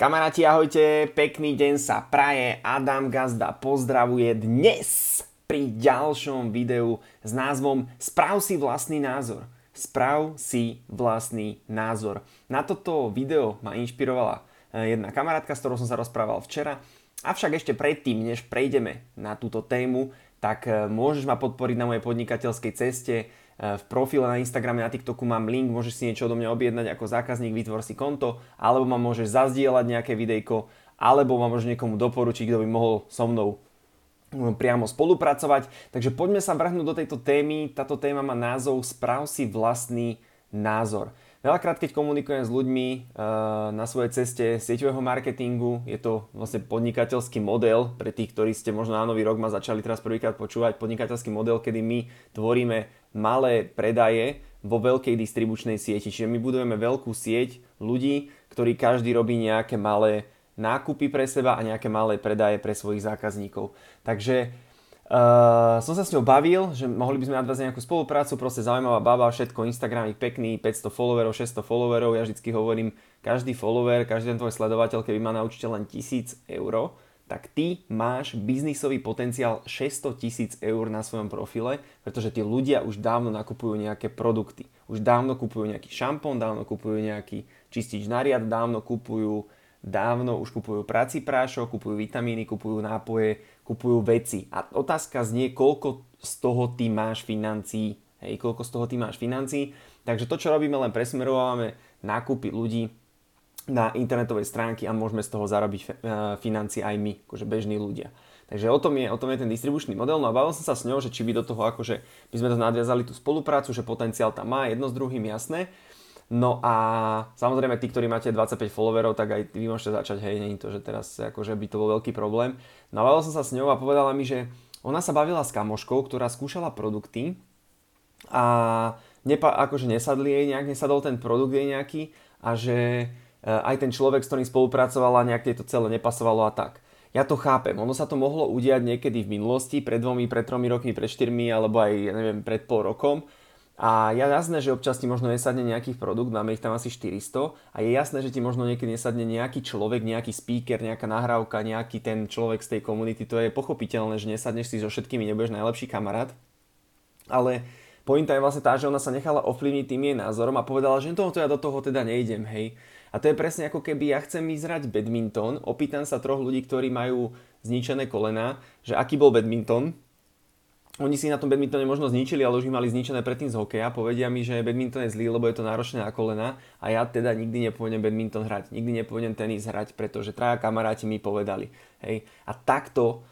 Kamaráti, ahojte, pekný deň sa praje, Adam Gazda pozdravuje dnes pri ďalšom videu s názvom Sprav si vlastný názor. Sprav si vlastný názor. Na toto video ma inšpirovala eh, jedna kamarátka, s ktorou som sa rozprával včera. Avšak ešte predtým, než prejdeme na túto tému, tak eh, môžeš ma podporiť na mojej podnikateľskej ceste v profile na Instagrame, na TikToku mám link, môžeš si niečo odo mňa objednať ako zákazník, vytvor si konto, alebo ma môžeš zazdieľať nejaké videjko, alebo ma môžeš niekomu doporučiť, kto by mohol so mnou hm, priamo spolupracovať. Takže poďme sa vrhnúť do tejto témy. Táto téma má názov Sprav si vlastný názor. Veľakrát, keď komunikujem s ľuďmi eh, na svojej ceste sieťového marketingu, je to vlastne podnikateľský model pre tých, ktorí ste možno na nový rok ma začali teraz prvýkrát počúvať, podnikateľský model, kedy my tvoríme malé predaje vo veľkej distribučnej sieti. Čiže my budujeme veľkú sieť ľudí, ktorí každý robí nejaké malé nákupy pre seba a nejaké malé predaje pre svojich zákazníkov. Takže Uh, som sa s ňou bavil, že mohli by sme nadviazať nejakú spoluprácu, proste zaujímavá baba, všetko, Instagram pekný, 500 followerov, 600 followerov, ja vždycky hovorím, každý follower, každý ten tvoj sledovateľ, keby má na účte len 1000 eur, tak ty máš biznisový potenciál 600 tisíc eur na svojom profile, pretože tí ľudia už dávno nakupujú nejaké produkty. Už dávno kupujú nejaký šampón, dávno kupujú nejaký čistič nariad, dávno kupujú dávno už kupujú prací prášok, kupujú vitamíny, kupujú nápoje, kupujú veci. A otázka znie, koľko z toho ty máš financií. Hej, koľko z toho ty máš financií. Takže to, čo robíme, len presmerovávame nákupy ľudí na internetovej stránky a môžeme z toho zarobiť e, financie aj my, akože bežní ľudia. Takže o tom, je, o tom je ten distribučný model. No a bavil som sa s ňou, že či by do toho akože by sme to nadviazali tú spoluprácu, že potenciál tam má jedno s druhým jasné. No a samozrejme tí, ktorí máte 25 followerov, tak aj vy môžete začať, hej, nie to, že teraz akože by to bol veľký problém. A som sa s ňou a povedala mi, že ona sa bavila s kamoškou, ktorá skúšala produkty a nepa, akože nesadli jej nejak, nesadol ten produkt jej nejaký a že e, aj ten človek, s ktorým spolupracovala, nejak to celé nepasovalo a tak. Ja to chápem, ono sa to mohlo udiať niekedy v minulosti, pred dvomi, pred tromi rokmi, pred štyrmi, alebo aj, ja neviem, pred pol rokom, a ja jasné, že občas ti možno nesadne nejaký produkt, máme ich tam asi 400 a je jasné, že ti možno niekedy nesadne nejaký človek, nejaký speaker, nejaká nahrávka, nejaký ten človek z tej komunity, to je pochopiteľné, že nesadneš si so všetkými, nebudeš najlepší kamarát. Ale pointa je vlastne tá, že ona sa nechala ovplyvniť tým jej názorom a povedala, že tohoto ja do toho teda nejdem, hej. A to je presne ako keby ja chcem vyzrať badminton, opýtam sa troch ľudí, ktorí majú zničené kolena, že aký bol badminton, oni si na tom badmintone možno zničili, ale už ich mali zničené predtým z hokeja. Povedia mi, že badminton je zlý, lebo je to náročné na kolena a ja teda nikdy nepôjdem badminton hrať, nikdy nepôjdem tenis hrať, pretože traja kamaráti mi povedali. Hej. A takto,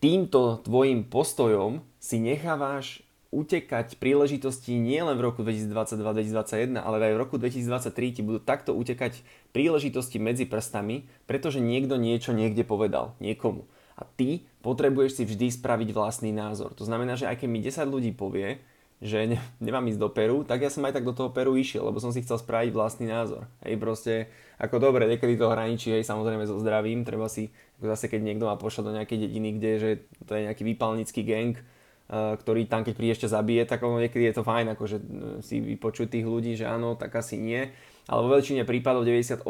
týmto tvojim postojom si nechávaš utekať príležitosti nielen v roku 2022-2021, ale aj v roku 2023 ti budú takto utekať príležitosti medzi prstami, pretože niekto niečo niekde povedal niekomu. A ty potrebuješ si vždy spraviť vlastný názor. To znamená, že aj keď mi 10 ľudí povie, že ne, nemám ísť do Peru, tak ja som aj tak do toho Peru išiel, lebo som si chcel spraviť vlastný názor. Hej, proste, ako dobre, niekedy to hraničí, hej, samozrejme so zdravím, treba si, ako zase keď niekto ma pošla do nejakej dediny, kde že to je nejaký výpalnický gang, uh, ktorý tam keď príde ešte zabije, tak ono niekedy je to fajn, akože uh, si vypočuť tých ľudí, že áno, tak asi nie. Ale vo väčšine prípadov, 98%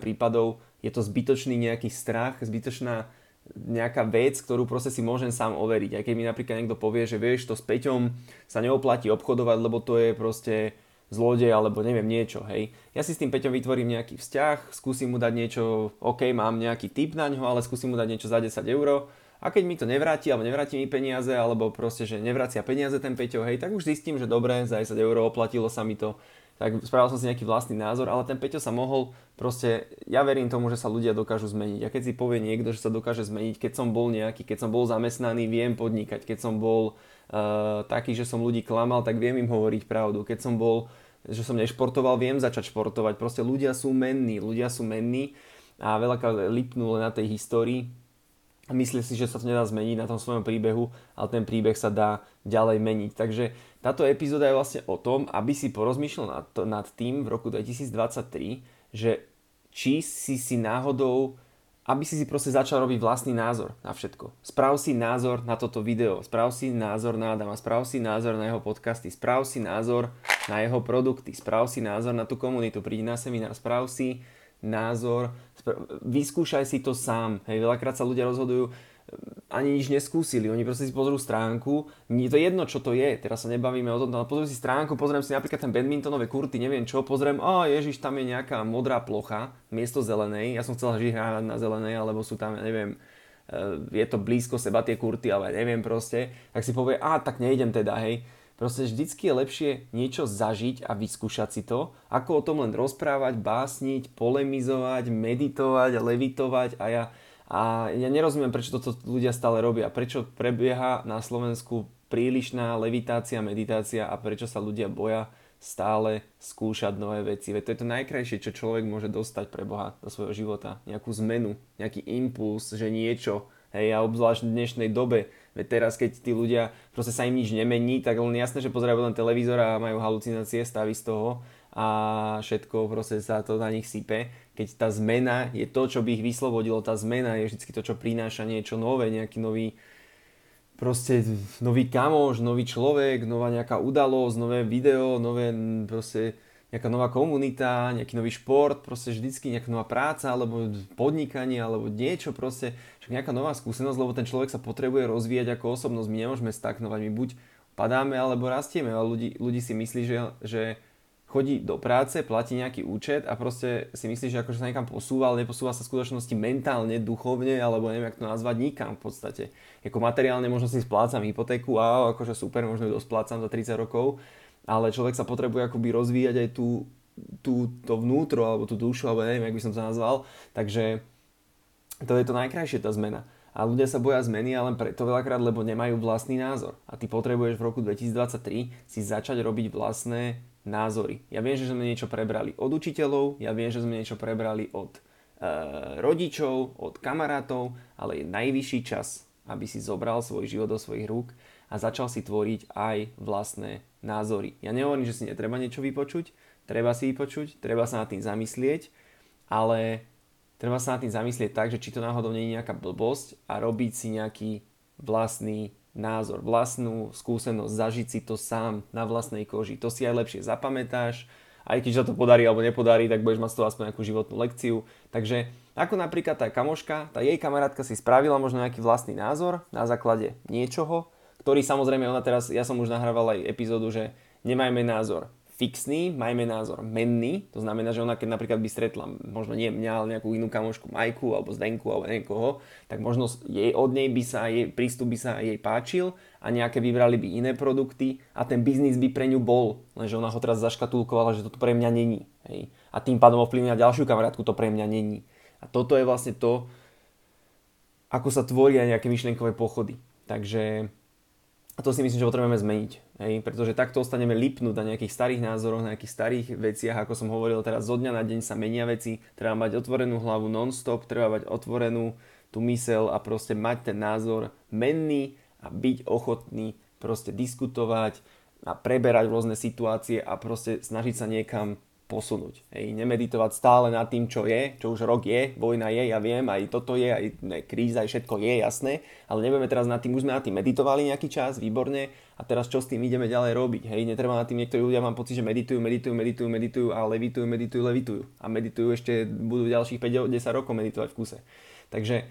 prípadov, je to zbytočný nejaký strach, zbytočná nejaká vec, ktorú proste si môžem sám overiť. Aj keď mi napríklad niekto povie, že vieš, to s Peťom sa neoplatí obchodovať, lebo to je proste zlodej alebo neviem niečo, hej. Ja si s tým Peťom vytvorím nejaký vzťah, skúsim mu dať niečo, OK, mám nejaký tip na ňo, ale skúsim mu dať niečo za 10 eur a keď mi to nevráti, alebo nevráti mi peniaze, alebo proste, že nevracia peniaze ten Peťo, hej, tak už zistím, že dobre, za 10 eur oplatilo sa mi to, tak spravil som si nejaký vlastný názor, ale ten Peťo sa mohol proste, ja verím tomu, že sa ľudia dokážu zmeniť. A keď si povie niekto, že sa dokáže zmeniť, keď som bol nejaký, keď som bol zamestnaný, viem podnikať, keď som bol uh, taký, že som ľudí klamal, tak viem im hovoriť pravdu. Keď som bol, že som nešportoval, viem začať športovať. Proste ľudia sú menní, ľudia sú menní a veľakrát lipnú len na tej histórii, myslí si, že sa to nedá zmeniť na tom svojom príbehu, ale ten príbeh sa dá ďalej meniť. Takže táto epizóda je vlastne o tom, aby si porozmýšľal nad, nad tým v roku 2023, že či si si náhodou, aby si si proste začal robiť vlastný názor na všetko. Sprav si názor na toto video, sprav si názor na Adama, sprav si názor na jeho podcasty, sprav si názor na jeho produkty, sprav si názor na tú komunitu, príď na seminár, sprav si názor, vyskúšaj si to sám. Hej, veľakrát sa ľudia rozhodujú, ani nič neskúsili. Oni proste si pozrú stránku, nie to jedno, čo to je, teraz sa nebavíme o tom, ale pozriem si stránku, pozriem si napríklad ten badmintonové kurty, neviem čo, pozriem, a ježiš, tam je nejaká modrá plocha, miesto zelenej, ja som chcel vždy na zelenej, alebo sú tam, neviem, eh, je to blízko seba tie kurty, ale neviem proste, tak si povie, a tak nejdem teda, hej. Proste vždycky je lepšie niečo zažiť a vyskúšať si to, ako o tom len rozprávať, básniť, polemizovať, meditovať, levitovať a ja a ja nerozumiem, prečo toto ľudia stále robia. Prečo prebieha na Slovensku prílišná levitácia, meditácia a prečo sa ľudia boja stále skúšať nové veci. Veď to je to najkrajšie, čo človek môže dostať pre Boha do svojho života. Nejakú zmenu, nejaký impuls, že niečo, hej, a obzvlášť v dnešnej dobe, veď teraz, keď tí ľudia, proste sa im nič nemení, tak len jasné, že pozerajú len televízor a majú halucinácie, stavy z toho a všetko proste sa to na nich sype. Keď tá zmena je to, čo by ich vyslobodilo, tá zmena je vždy to, čo prináša niečo nové, nejaký nový proste nový kamoš, nový človek, nová nejaká udalosť, nové video, nové proste nejaká nová komunita, nejaký nový šport, proste vždycky nejaká nová práca, alebo podnikanie, alebo niečo proste, však nejaká nová skúsenosť, lebo ten človek sa potrebuje rozvíjať ako osobnosť, my nemôžeme stagnovať, my buď padáme, alebo rastieme, ale ľudí, ľudí si myslí, že, že chodí do práce, platí nejaký účet a proste si myslí, že akože sa niekam posúva, ale neposúva sa v skutočnosti mentálne, duchovne, alebo neviem, jak to nazvať, nikam v podstate. Ako materiálne možno si splácam hypotéku a akože super, možno ju dosplácam za 30 rokov, ale človek sa potrebuje akoby rozvíjať aj tú, tú, to vnútro, alebo tú dušu, alebo neviem, jak by som to nazval. Takže to je to najkrajšie, tá zmena. A ľudia sa boja zmeny ale preto veľakrát, lebo nemajú vlastný názor. A ty potrebuješ v roku 2023 si začať robiť vlastné názory. Ja viem, že sme niečo prebrali od učiteľov, ja viem, že sme niečo prebrali od e, rodičov, od kamarátov, ale je najvyšší čas, aby si zobral svoj život do svojich rúk a začal si tvoriť aj vlastné názory. Ja nehovorím, že si netreba niečo vypočuť, treba si vypočuť, treba sa nad tým zamyslieť, ale treba sa nad tým zamyslieť tak, že či to náhodou nie je nejaká blbosť a robiť si nejaký vlastný názor, vlastnú skúsenosť, zažiť si to sám na vlastnej koži. To si aj lepšie zapamätáš, aj keď sa to podarí alebo nepodarí, tak budeš mať z toho aspoň nejakú životnú lekciu. Takže ako napríklad tá kamoška, tá jej kamarátka si spravila možno nejaký vlastný názor na základe niečoho, ktorý samozrejme ona teraz, ja som už nahrával aj epizódu, že nemajme názor fixný, majme názor menný, to znamená, že ona keď napríklad by stretla, možno nie mňa, ale nejakú inú kamošku Majku alebo Zdenku alebo niekoho, tak možno jej od nej by sa, jej prístup by sa jej páčil a nejaké vybrali by iné produkty a ten biznis by pre ňu bol, lenže ona ho teraz zaškatulkovala, že toto pre mňa není. Hej. A tým pádom ovplyvňuje ďalšiu kamarátku, to pre mňa není. A toto je vlastne to, ako sa tvoria nejaké myšlienkové pochody. Takže a to si myslím, že potrebujeme zmeniť. Hej? Pretože takto ostaneme lipnúť na nejakých starých názoroch, na nejakých starých veciach, ako som hovoril teraz, zo dňa na deň sa menia veci, treba mať otvorenú hlavu non-stop, treba mať otvorenú tú mysel a proste mať ten názor menný a byť ochotný proste diskutovať a preberať rôzne situácie a proste snažiť sa niekam posunúť. Hej, nemeditovať stále nad tým, čo je, čo už rok je, vojna je, ja viem, aj toto je, aj ne, kríza, aj všetko je, jasné, ale nebudeme teraz nad tým, už sme nad tým meditovali nejaký čas, výborne, a teraz čo s tým ideme ďalej robiť. Hej, netreba nad tým, niektorí ľudia mám pocit, že meditujú, meditujú, meditujú, meditujú a levitujú, meditujú, levitujú. A meditujú ešte, budú ďalších 5-10 rokov meditovať v kuse. Takže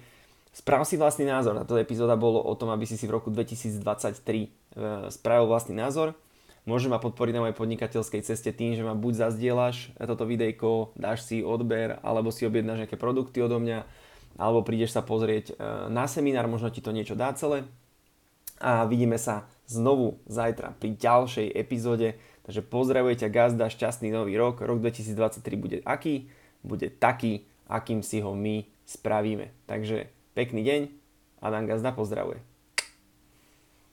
Správ si vlastný názor. Táto epizóda bolo o tom, aby si si v roku 2023 e, spravil vlastný názor Môžeš ma podporiť na mojej podnikateľskej ceste tým, že ma buď zazdieľaš toto videjko, dáš si odber, alebo si objednáš nejaké produkty odo mňa, alebo prídeš sa pozrieť e, na seminár, možno ti to niečo dá celé. A vidíme sa znovu zajtra pri ďalšej epizóde. Takže pozdravujete Gazda, šťastný nový rok. Rok 2023 bude aký? Bude taký, akým si ho my spravíme. Takže pekný deň. Adam Gazda pozdravuje.